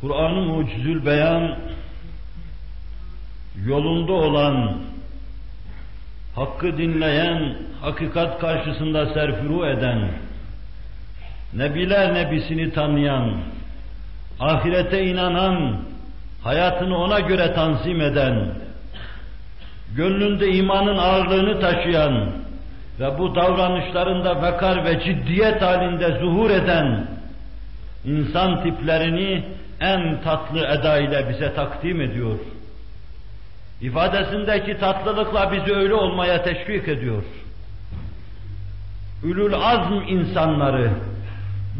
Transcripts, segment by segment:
Kur'an-ı Mucizül Beyan yolunda olan, hakkı dinleyen, hakikat karşısında serfuru eden, Nebiler Nebisini tanıyan, ahirete inanan, hayatını ona göre tanzim eden, gönlünde imanın ağırlığını taşıyan ve bu davranışlarında vakar ve ciddiyet halinde zuhur eden insan tiplerini en tatlı eda ile bize takdim ediyor. İfadesindeki tatlılıkla bizi öyle olmaya teşvik ediyor. Ülül azm insanları,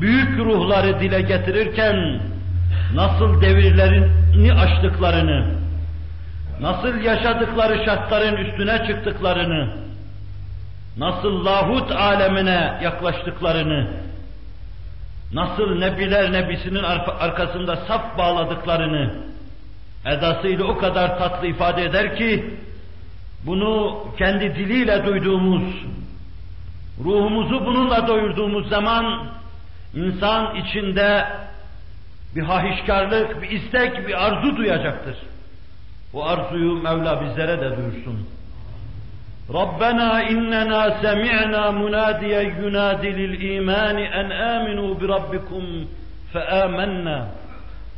büyük ruhları dile getirirken nasıl devirlerini aştıklarını, nasıl yaşadıkları şartların üstüne çıktıklarını, nasıl lahut alemine yaklaştıklarını, nasıl nebiler nebisinin arkasında saf bağladıklarını edasıyla o kadar tatlı ifade eder ki, bunu kendi diliyle duyduğumuz, ruhumuzu bununla doyurduğumuz zaman insan içinde bir hahişkarlık, bir istek, bir arzu duyacaktır. O arzuyu Mevla bizlere de duyursun. ربنا إننا سمعنا مناديا ينادي للإيمان أن آمنوا بربكم فآمنا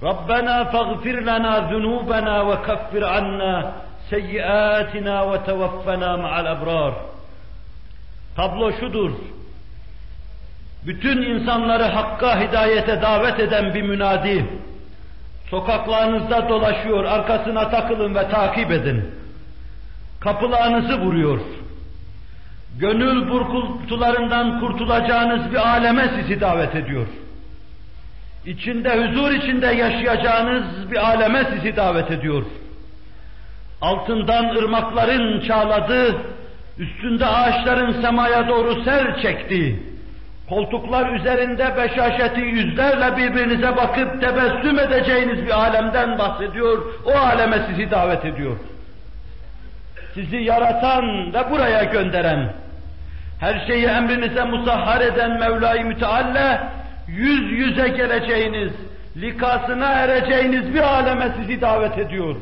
ربنا فاغفر لنا ذنوبنا وكفر عنا سيئاتنا وتوفنا مع الأبرار Tablo şudur. Bütün insanları hakka hidayete davet eden bir münadi, sokaklarınızda dolaşıyor, arkasına takılın ve takip edin. Kapılarınızı vuruyor. Gönül burkultularından kurtulacağınız bir aleme sizi davet ediyor. İçinde huzur içinde yaşayacağınız bir aleme sizi davet ediyor. Altından ırmakların çağladığı, üstünde ağaçların semaya doğru sel çektiği, koltuklar üzerinde beşaşeti yüzlerle birbirinize bakıp tebessüm edeceğiniz bir alemden bahsediyor, o aleme sizi davet ediyor. Sizi yaratan ve buraya gönderen, her şeyi emrinize musahhar eden Mevla-i Mütealla, yüz yüze geleceğiniz, likasına ereceğiniz bir aleme sizi davet ediyor.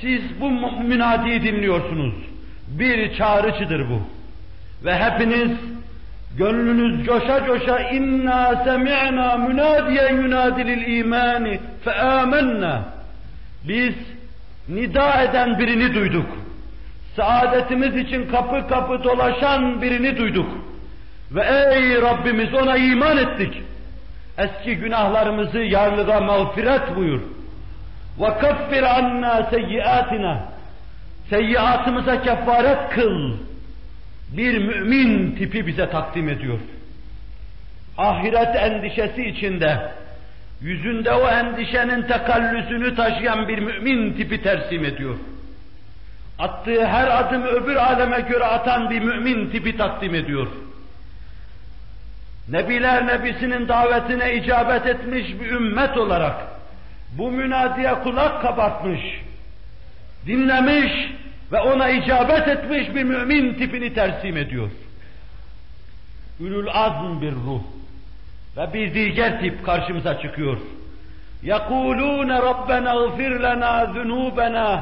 Siz bu münadiyi dinliyorsunuz. Bir çağrıcıdır bu. Ve hepiniz Gönlünüz coşa coşa inna semi'na münadiyen yunadilil imani fe amennâ. Biz nida eden birini duyduk. Saadetimiz için kapı kapı dolaşan birini duyduk. Ve ey Rabbimiz ona iman ettik. Eski günahlarımızı yarlığa mağfiret buyur. Ve kaffir anna seyyiatina. Seyyiatımıza kefaret kıl bir mümin tipi bize takdim ediyor. Ahiret endişesi içinde, yüzünde o endişenin tekallüsünü taşıyan bir mümin tipi tersim ediyor. Attığı her adım öbür aleme göre atan bir mümin tipi takdim ediyor. Nebiler Nebisi'nin davetine icabet etmiş bir ümmet olarak bu münadiye kulak kabartmış, dinlemiş, ve ona icabet etmiş bir mümin tipini tersim ediyor. Ülül azm bir ruh ve bir diğer tip karşımıza çıkıyor. يَقُولُونَ رَبَّنَا اغْفِرْ لَنَا ذُنُوبَنَا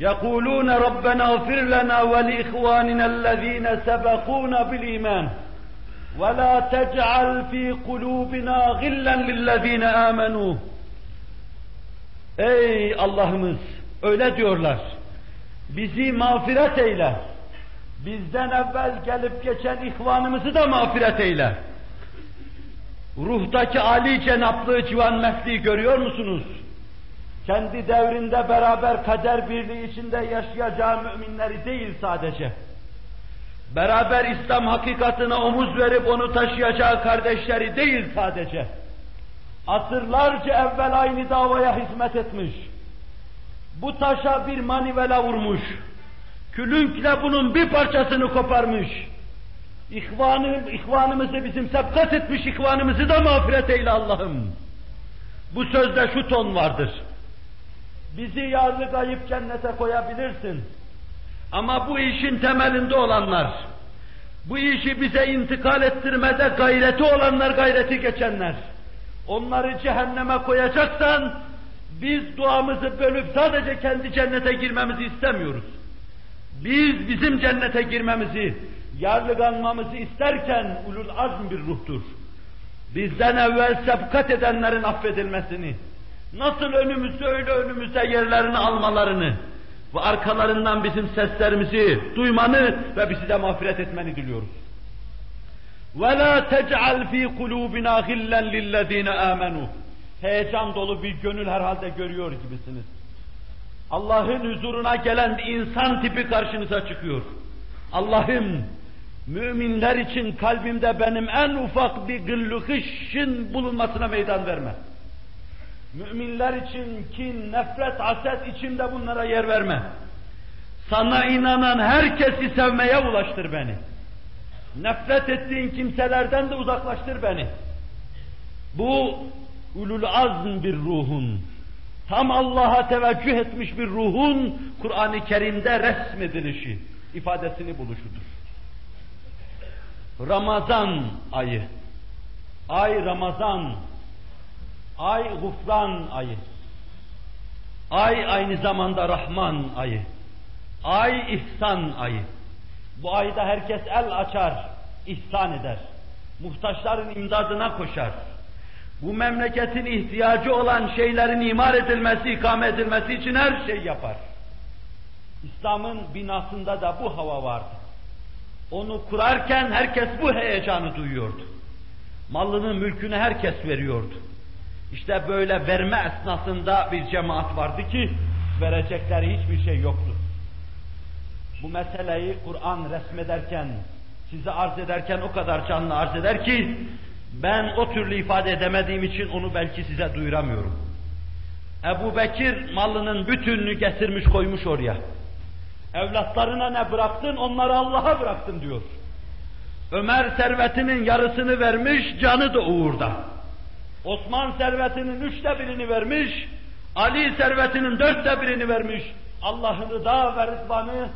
يَقُولُونَ رَبَّنَا اغْفِرْ لَنَا وَلِإِخْوَانِنَا الَّذ۪ينَ سَبَقُونَ بِالْإِيمَانِ وَلَا تَجْعَلْ ف۪ي قُلُوبِنَا غِلًّا لِلَّذ۪ينَ آمَنُوا Ey Allah'ımız! Öyle diyorlar bizi mağfiret eyle. Bizden evvel gelip geçen ihvanımızı da mağfiret eyle. Ruhtaki Ali cenaplığı civan mehliği görüyor musunuz? Kendi devrinde beraber kader birliği içinde yaşayacağı müminleri değil sadece. Beraber İslam hakikatine omuz verip onu taşıyacağı kardeşleri değil sadece. Asırlarca evvel aynı davaya hizmet etmiş bu taşa bir manivela vurmuş. Külünkle bunun bir parçasını koparmış. İhvanı, ihvanımızı bizim sebkat etmiş ihvanımızı da mağfiret eyle Allah'ım. Bu sözde şu ton vardır. Bizi yarlı kayıp cennete koyabilirsin. Ama bu işin temelinde olanlar, bu işi bize intikal ettirmede gayreti olanlar, gayreti geçenler, onları cehenneme koyacaksan, biz duamızı bölüp sadece kendi cennete girmemizi istemiyoruz. Biz bizim cennete girmemizi, yarlıganmamızı isterken ulul azm bir ruhtur. Bizden evvel sebkat edenlerin affedilmesini, nasıl önümüzde öyle önümüzde yerlerini almalarını ve arkalarından bizim seslerimizi duymanı ve bizi de mağfiret etmeni diliyoruz. وَلَا تَجْعَلْ ف۪ي قُلُوبِنَا غِلًّا لِلَّذ۪ينَ آمَنُوا Heyecan dolu bir gönül herhalde görüyor gibisiniz. Allah'ın huzuruna gelen bir insan tipi karşınıza çıkıyor. Allah'ım müminler için kalbimde benim en ufak bir gıllukışın bulunmasına meydan verme. Müminler için kin, nefret, haset içinde bunlara yer verme. Sana inanan herkesi sevmeye ulaştır beni. Nefret ettiğin kimselerden de uzaklaştır beni. Bu ulul azm bir ruhun, tam Allah'a teveccüh etmiş bir ruhun Kur'an-ı Kerim'de resmedilişi, ifadesini buluşudur. Ramazan ayı, ay Ramazan, ay gufran ayı, ay aynı zamanda Rahman ayı, ay ihsan ayı. Bu ayda herkes el açar, ihsan eder. Muhtaçların imdadına koşar. Bu memleketin ihtiyacı olan şeylerin imar edilmesi, ikame edilmesi için her şey yapar. İslam'ın binasında da bu hava vardı. Onu kurarken herkes bu heyecanı duyuyordu. Malını, mülkünü herkes veriyordu. İşte böyle verme esnasında bir cemaat vardı ki verecekleri hiçbir şey yoktu. Bu meseleyi Kur'an resmederken, size arz ederken o kadar canlı arz eder ki ben o türlü ifade edemediğim için onu belki size duyuramıyorum. Ebu Bekir malının bütününü getirmiş koymuş oraya. Evlatlarına ne bıraktın? Onları Allah'a bıraktım diyor. Ömer servetinin yarısını vermiş, canı da uğurda. Osman servetinin üçte birini vermiş, Ali servetinin dörtte birini vermiş. Allah'ın rıda ve rızvanı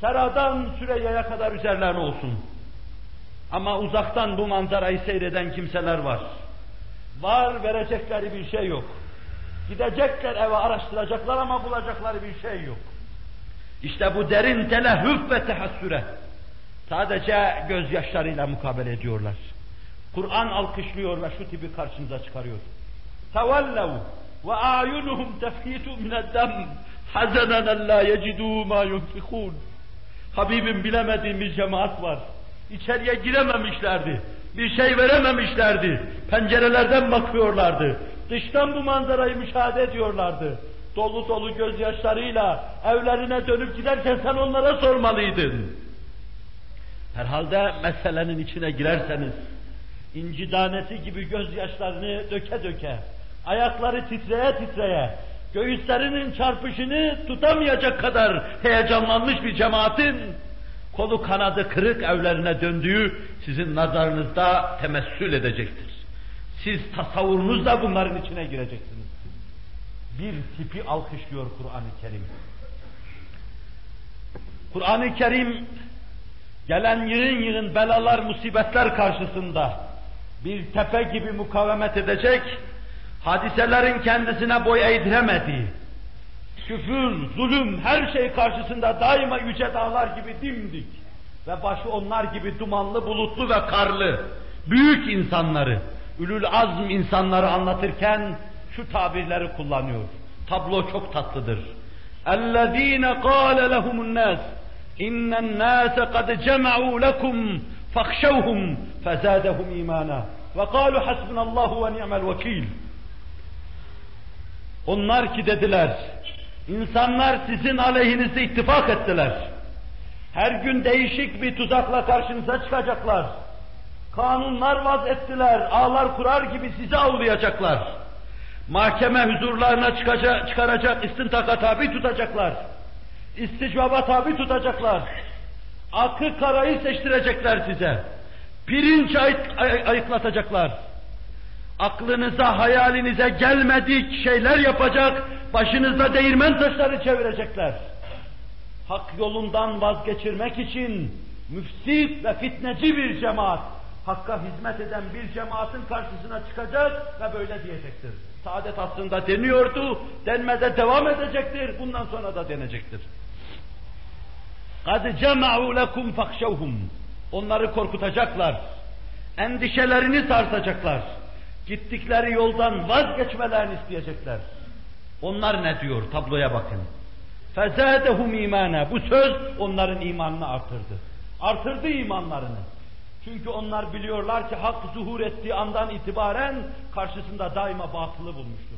Seradan Süreyya'ya kadar üzerlerine olsun. Ama uzaktan bu manzarayı seyreden kimseler var. Var verecekleri bir şey yok. Gidecekler eve araştıracaklar ama bulacakları bir şey yok. İşte bu derin telehhüf ve tehassüre sadece gözyaşlarıyla mukabele ediyorlar. Kur'an alkışlıyor ve şu tipi karşınıza çıkarıyor. Tevellev ve a'yunuhum tefhitu mined-dem hazanen la yecidû ma yunfikûn. Habibim bilemediğim bir cemaat var. İçeriye girememişlerdi. Bir şey verememişlerdi. Pencerelerden bakıyorlardı. Dıştan bu manzarayı müşahede ediyorlardı. Dolu dolu gözyaşlarıyla evlerine dönüp giderken sen onlara sormalıydın. Herhalde meselenin içine girerseniz, inci tanesi gibi gözyaşlarını döke döke, ayakları titreye titreye, göğüslerinin çarpışını tutamayacak kadar heyecanlanmış bir cemaatin, kolu kanadı kırık evlerine döndüğü sizin nazarınızda temessül edecektir. Siz tasavvurunuzla bunların içine gireceksiniz. Bir tipi alkışlıyor Kur'an-ı Kerim. Kur'an-ı Kerim gelen yığın yığın belalar, musibetler karşısında bir tepe gibi mukavemet edecek, hadiselerin kendisine boy eğdiremediği, küfür, zulüm, her şey karşısında daima yüce dağlar gibi dimdik ve başı onlar gibi dumanlı, bulutlu ve karlı, büyük insanları, ülül azm insanları anlatırken şu tabirleri kullanıyor. Tablo çok tatlıdır. اَلَّذ۪ينَ قَالَ لَهُمُ النَّاسِ اِنَّ النَّاسَ قَدْ جَمَعُوا لَكُمْ فَاخْشَوْهُمْ فَزَادَهُمْ اِيمَانًا وَقَالُوا حَسْبُنَ اللّٰهُ وَنِعْمَ الْوَكِيلِ Onlar ki dediler, insanlar sizin aleyhinizde ittifak ettiler. Her gün değişik bir tuzakla karşınıza çıkacaklar. Kanunlar vaz ettiler, ağlar kurar gibi sizi avlayacaklar. Mahkeme huzurlarına çıkacak, çıkaracak, istintaka tabi tutacaklar. İsticvaba tabi tutacaklar. Akı karayı seçtirecekler size. Pirinç ay ay ayıklatacaklar. Aklınıza, hayalinize gelmedik şeyler yapacak, başınızda değirmen taşları çevirecekler. Hak yolundan vazgeçirmek için müfsit ve fitneci bir cemaat Hakka hizmet eden bir cemaatin karşısına çıkacak ve böyle diyecektir. Saadet aslında deniyordu, denmede devam edecektir, bundan sonra da denecektir. قَدْ جَمَعُوا لَكُمْ فَخْشَوْهُمْ Onları korkutacaklar, endişelerini sarsacaklar, gittikleri yoldan vazgeçmelerini isteyecekler. Onlar ne diyor? Tabloya bakın. فَزَادَهُمْ imana. Bu söz onların imanını artırdı. Artırdı imanlarını. Çünkü onlar biliyorlar ki hak zuhur ettiği andan itibaren karşısında daima batılı bulmuştur.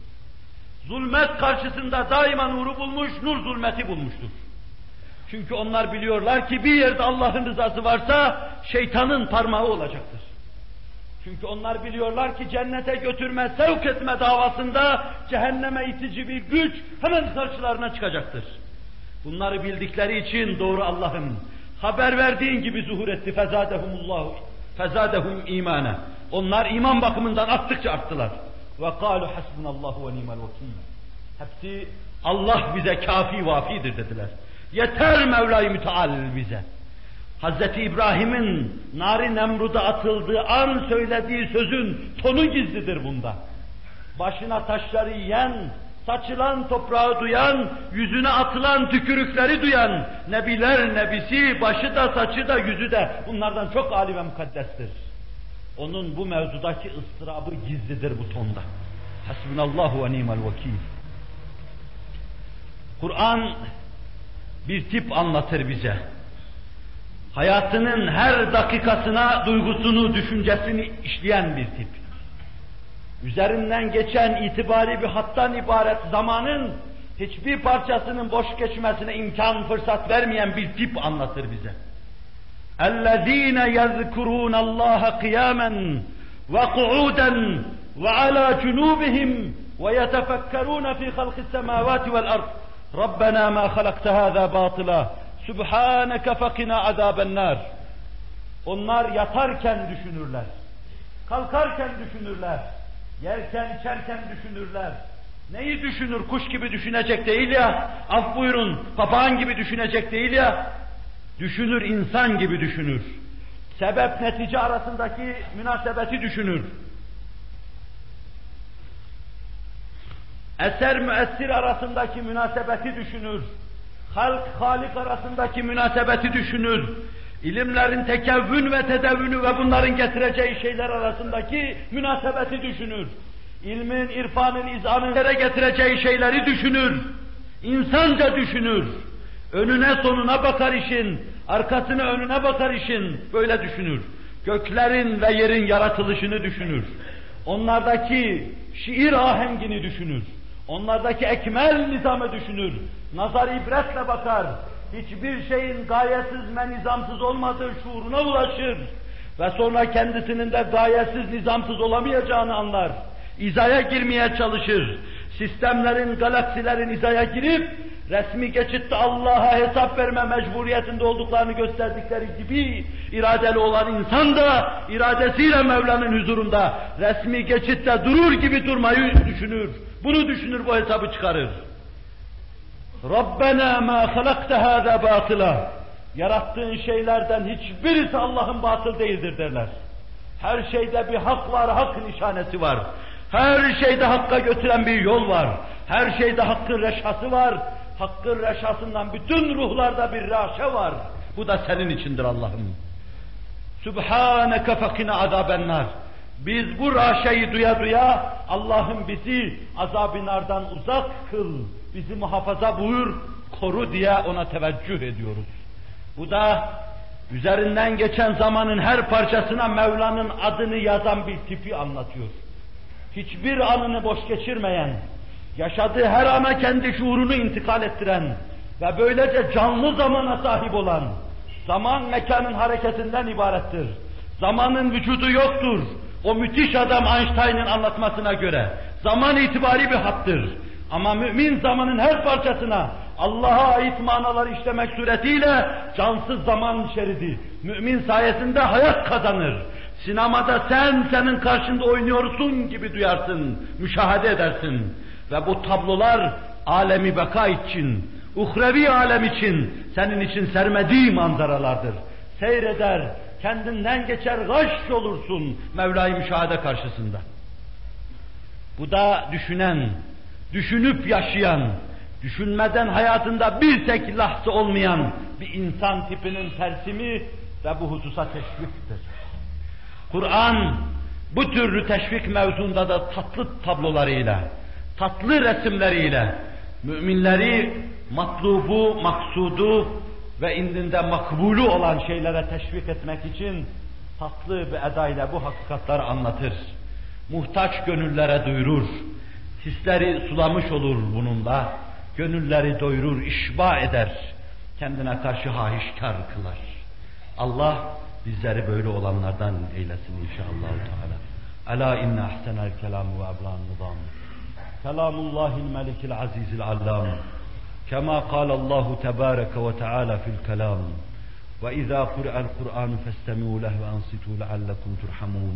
Zulmet karşısında daima nuru bulmuş, nur zulmeti bulmuştur. Çünkü onlar biliyorlar ki bir yerde Allah'ın rızası varsa şeytanın parmağı olacaktır. Çünkü onlar biliyorlar ki cennete götürme, sevk etme davasında cehenneme itici bir güç hemen karşılarına çıkacaktır. Bunları bildikleri için doğru Allah'ın haber verdiğin gibi zuhur etti. Fezadehumullahu fezadehum imana. Onlar iman bakımından arttıkça arttılar. Ve kalu hasbunallahu ve ni'mel vekil. Hepsi Allah bize kafi vafidir dediler. Yeter Mevla-i Müteal bize. Hazreti İbrahim'in nari Nemrud'a atıldığı an söylediği sözün tonu gizlidir bunda. Başına taşları yiyen, saçılan toprağı duyan, yüzüne atılan tükürükleri duyan, nebiler nebisi, başı da saçı da yüzü de bunlardan çok âli ve mukaddestir. Onun bu mevzudaki ıstırabı gizlidir bu tonda. Hasbunallahu ve ni'mel vekil. Kur'an bir tip anlatır bize. Hayatının her dakikasına duygusunu, düşüncesini işleyen bir tip. Üzerinden geçen itibari bir hattan ibaret zamanın hiçbir parçasının boş geçmesine imkan, fırsat vermeyen bir tip anlatır bize. اَلَّذ۪ينَ يَذْكُرُونَ اللّٰهَ قِيَامًا وَقُعُودًا وَعَلَى جُنُوبِهِمْ وَيَتَفَكَّرُونَ فِي خَلْقِ السَّمَاوَاتِ وَالْأَرْضِ رَبَّنَا مَا خَلَقْتَ هَذَا بَاطِلًا سُبْحَانَكَ فَقِنَا عَذَابَ النَّارِ Onlar yatarken düşünürler, kalkarken düşünürler, yerken içerken düşünürler. Neyi düşünür? Kuş gibi düşünecek değil ya, af buyurun, papağan gibi düşünecek değil ya, düşünür insan gibi düşünür. Sebep netice arasındaki münasebeti düşünür. Eser müessir arasındaki münasebeti düşünür. Halk halik arasındaki münasebeti düşünür. İlimlerin tekevvün ve tedevvünü ve bunların getireceği şeyler arasındaki münasebeti düşünür. İlmin, irfanın, izanın yere getireceği şeyleri düşünür. İnsanca düşünür. Önüne sonuna bakar işin, arkasına önüne bakar işin, böyle düşünür. Göklerin ve yerin yaratılışını düşünür. Onlardaki şiir ahengini düşünür. Onlardaki ekmel nizamı düşünür. Nazar ibretle bakar. Hiçbir şeyin gayesiz ve nizamsız olmadığı şuuruna ulaşır. Ve sonra kendisinin de gayesiz, nizamsız olamayacağını anlar. İzaya girmeye çalışır. Sistemlerin, galaksilerin izaya girip resmi geçitte Allah'a hesap verme mecburiyetinde olduklarını gösterdikleri gibi iradeli olan insan da iradesiyle Mevla'nın huzurunda resmi geçitte durur gibi durmayı düşünür. Bunu düşünür, bu hesabı çıkarır. Rabbena ma halakte hâzâ batıla. Yarattığın şeylerden hiçbirisi Allah'ın batıl değildir derler. Her şeyde bir hak var, hak nişanesi var. Her şeyde hakka götüren bir yol var. Her şeyde hakkın reşası var. Hakkın reşasından bütün ruhlarda bir raşe var. Bu da senin içindir Allah'ım. Sübhaneke fekine azabennar. Biz bu raşeyi duya duya Allah'ım bizi azab-ı nardan uzak kıl, bizi muhafaza buyur, koru diye ona teveccüh ediyoruz. Bu da üzerinden geçen zamanın her parçasına Mevla'nın adını yazan bir tipi anlatıyor. Hiçbir anını boş geçirmeyen, yaşadığı her ana kendi şuurunu intikal ettiren ve böylece canlı zamana sahip olan, zaman mekanın hareketinden ibarettir. Zamanın vücudu yoktur. O müthiş adam Einstein'ın anlatmasına göre zaman itibari bir hattır. Ama mümin zamanın her parçasına Allah'a ait manalar işlemek suretiyle cansız zaman şeridi. Mümin sayesinde hayat kazanır. Sinemada sen senin karşında oynuyorsun gibi duyarsın, müşahede edersin. Ve bu tablolar alemi beka için, uhrevi alem için, senin için sermediği manzaralardır. Seyreder, kendinden geçer gaş olursun Mevla-i Müşahede karşısında. Bu da düşünen, düşünüp yaşayan, düşünmeden hayatında bir tek lahza olmayan bir insan tipinin tersimi ve bu hususa teşviktir. Kur'an bu türlü teşvik mevzunda da tatlı tablolarıyla, tatlı resimleriyle müminleri matlubu, maksudu ve indinde makbulu olan şeylere teşvik etmek için tatlı bir edayla bu hakikatleri anlatır. Muhtaç gönüllere duyurur. Hisleri sulamış olur bununla. Gönülleri doyurur, işba eder. Kendine karşı hahişkar kılar. Allah bizleri böyle olanlardan eylesin inşallah Teala. Ela inne ahsenel kelam ve eblan nizam. Kelamullahil melikil azizil allam. كما قال الله تبارك وتعالى في الكلام وإذا قرأ القرآن فاستمعوا له وأنصتوا لعلكم ترحمون.